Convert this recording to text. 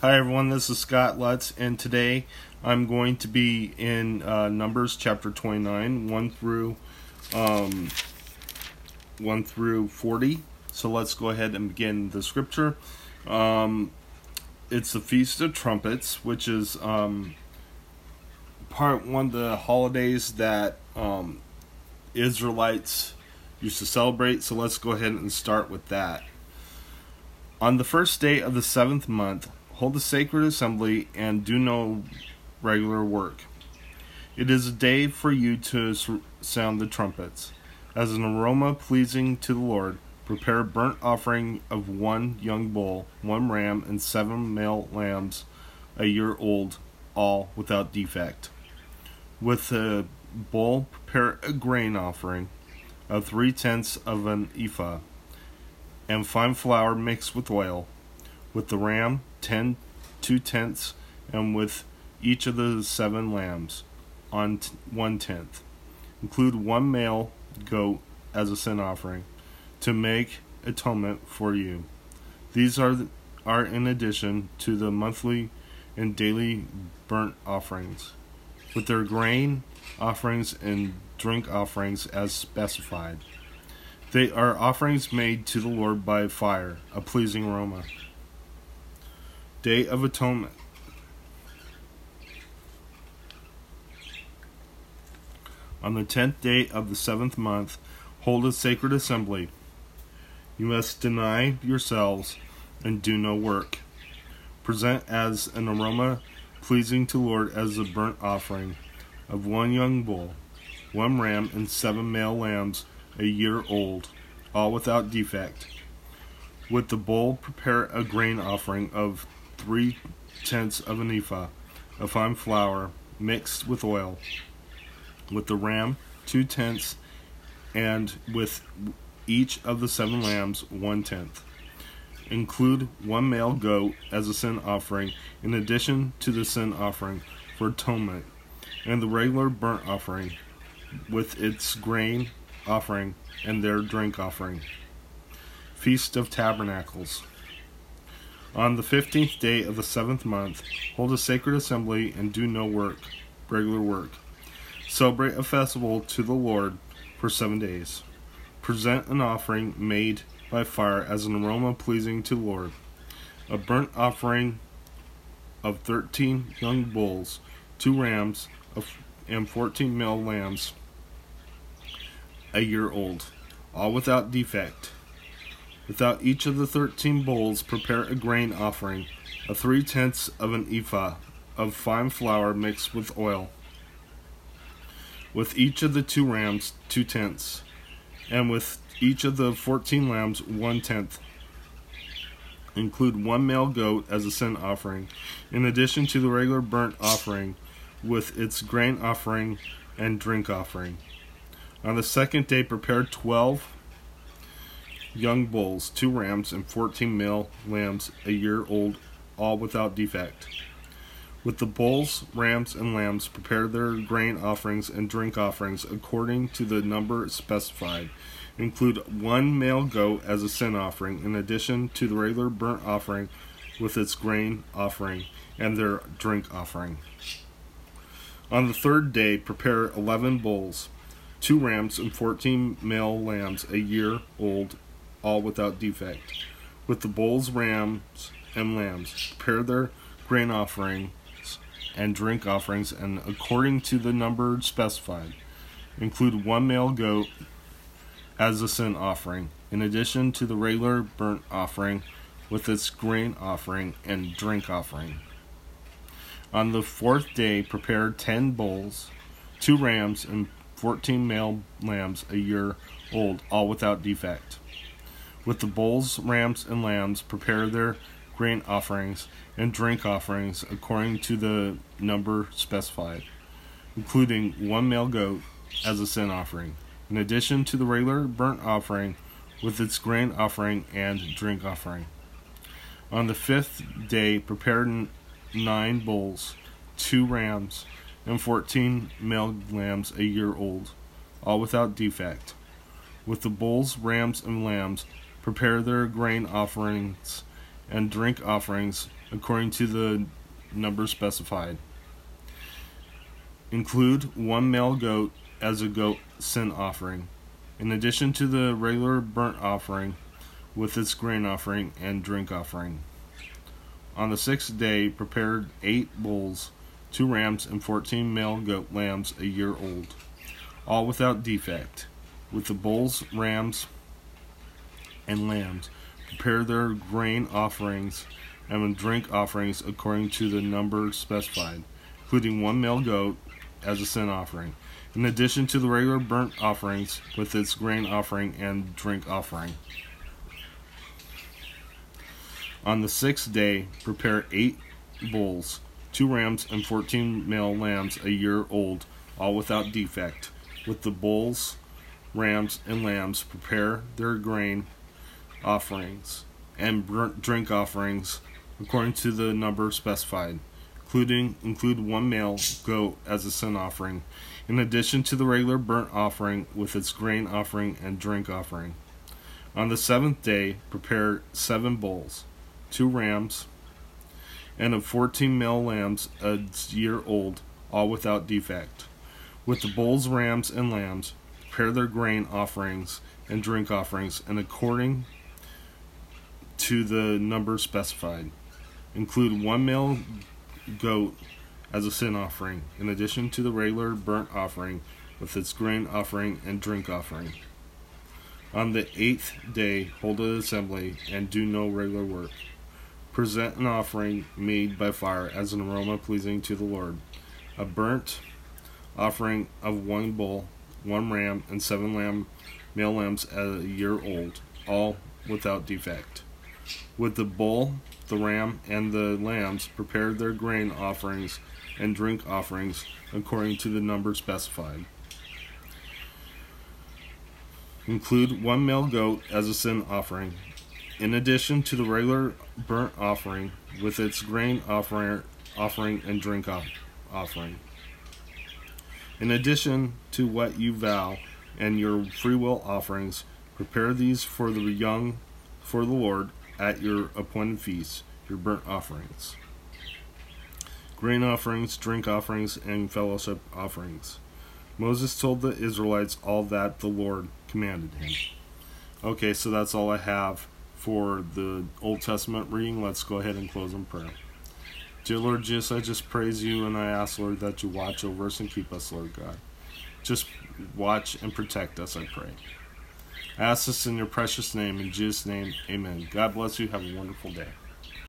Hi everyone, this is Scott Lutz, and today I'm going to be in uh, Numbers chapter 29, 1 through um, 1 through 40. So let's go ahead and begin the scripture. Um, it's the Feast of Trumpets, which is um, part one of the holidays that um, Israelites used to celebrate. So let's go ahead and start with that. On the first day of the seventh month, hold the sacred assembly, and do no regular work. It is a day for you to sound the trumpets. As an aroma pleasing to the Lord, prepare a burnt offering of one young bull, one ram, and seven male lambs a year old, all without defect. With the bull, prepare a grain offering of three tenths of an ephah, and fine flour mixed with oil. With the ram, ten two tenths, and with each of the seven lambs on t- one tenth. Include one male goat as a sin offering to make atonement for you. These are are in addition to the monthly and daily burnt offerings, with their grain offerings and drink offerings as specified. They are offerings made to the Lord by fire, a pleasing aroma. Day of Atonement. On the tenth day of the seventh month, hold a sacred assembly. You must deny yourselves and do no work. Present as an aroma pleasing to Lord as a burnt offering of one young bull, one ram, and seven male lambs a year old, all without defect. With the bull, prepare a grain offering of three tenths of an ephah of fine flour mixed with oil, with the ram two tenths, and with each of the seven lambs one tenth. Include one male goat as a sin offering in addition to the sin offering for atonement, and the regular burnt offering with its grain offering and their drink offering. Feast of Tabernacles. On the fifteenth day of the seventh month, hold a sacred assembly and do no work, regular work. Celebrate a festival to the Lord for seven days. Present an offering made by fire as an aroma pleasing to the Lord. A burnt offering of thirteen young bulls, two rams, and fourteen male lambs, a year old, all without defect Without each of the thirteen bowls, prepare a grain offering, a three tenths of an ephah of fine flour mixed with oil. With each of the two rams, two tenths, and with each of the fourteen lambs, one tenth. Include one male goat as a sin offering, in addition to the regular burnt offering, with its grain offering and drink offering. On the second day, prepare twelve young bulls, two rams, and fourteen male lambs a year old, all without defect. With the bulls, rams, and lambs, prepare their grain offerings and drink offerings according to the number specified. Include one male goat as a sin offering, in addition to the regular burnt offering with its grain offering and their drink offering. On the third day, prepare eleven bulls, two rams, and fourteen male lambs a year old, all without defect. With the bulls, rams, and lambs, prepare their grain offerings and drink offerings, and according to the number specified, include one male goat as a sin offering, in addition to the regular burnt offering with its grain offering and drink offering. On the fourth day, prepare ten bulls, two rams, and fourteen male lambs a year old, all without defect. With the bulls, rams, and lambs, prepare their grain offerings and drink offerings according to the number specified, including one male goat as a sin offering, in addition to the regular burnt offering with its grain offering and drink offering. On the fifth day, prepare nine bulls, two rams, and fourteen male lambs a year old, all without defect. With the bulls, rams, and lambs, prepare their grain offerings and drink offerings according to the number specified. Include one male goat as a goat sin offering, in addition to the regular burnt offering with its grain offering and drink offering. On the sixth day, prepare eight bulls, two rams, and fourteen male goat lambs a year old, all without defect. With the bulls, rams, and lambs, prepare their grain offerings and drink offerings according to the number specified, including one male goat as a sin offering, in addition to the regular burnt offerings with its grain offering and drink offering. On the sixth day, prepare eight bulls, two rams, and fourteen male lambs a year old, all without defect. With the bulls, rams, and lambs, prepare their grain offerings and drink offerings according to the number specified, including include one male goat as a sin offering, in addition to the regular burnt offering with its grain offering and drink offering. On the seventh day, prepare seven bulls, two rams, and of fourteen male lambs a year old, all without defect. With the bulls, rams, and lambs, prepare their grain offerings and drink offerings, and according to the number specified. Include one male goat as a sin offering, in addition to the regular burnt offering with its grain offering and drink offering. On the eighth day, hold an assembly and do no regular work. Present an offering made by fire as an aroma pleasing to the Lord, a burnt offering of one bull, one ram, and seven lamb, male lambs at a year old, all without defect. With the bull, the ram, and the lambs, prepare their grain offerings and drink offerings according to the number specified. Include one male goat as a sin offering, in addition to the regular burnt offering with its grain offering, offering and drink offering. In addition to what you vow and your freewill offerings, prepare these for the young for the Lord at your appointed feasts, your burnt offerings, grain offerings, drink offerings, and fellowship offerings. Moses told the Israelites all that the Lord commanded him. Okay, so that's all I have for the Old Testament reading. Let's go ahead and close in prayer. Dear Lord Jesus, I just praise you and I ask, Lord, that you watch over us and keep us, Lord God. Just watch and protect us, I pray. Ask us in your precious name. In Jesus' name, amen. God bless you. Have a wonderful day.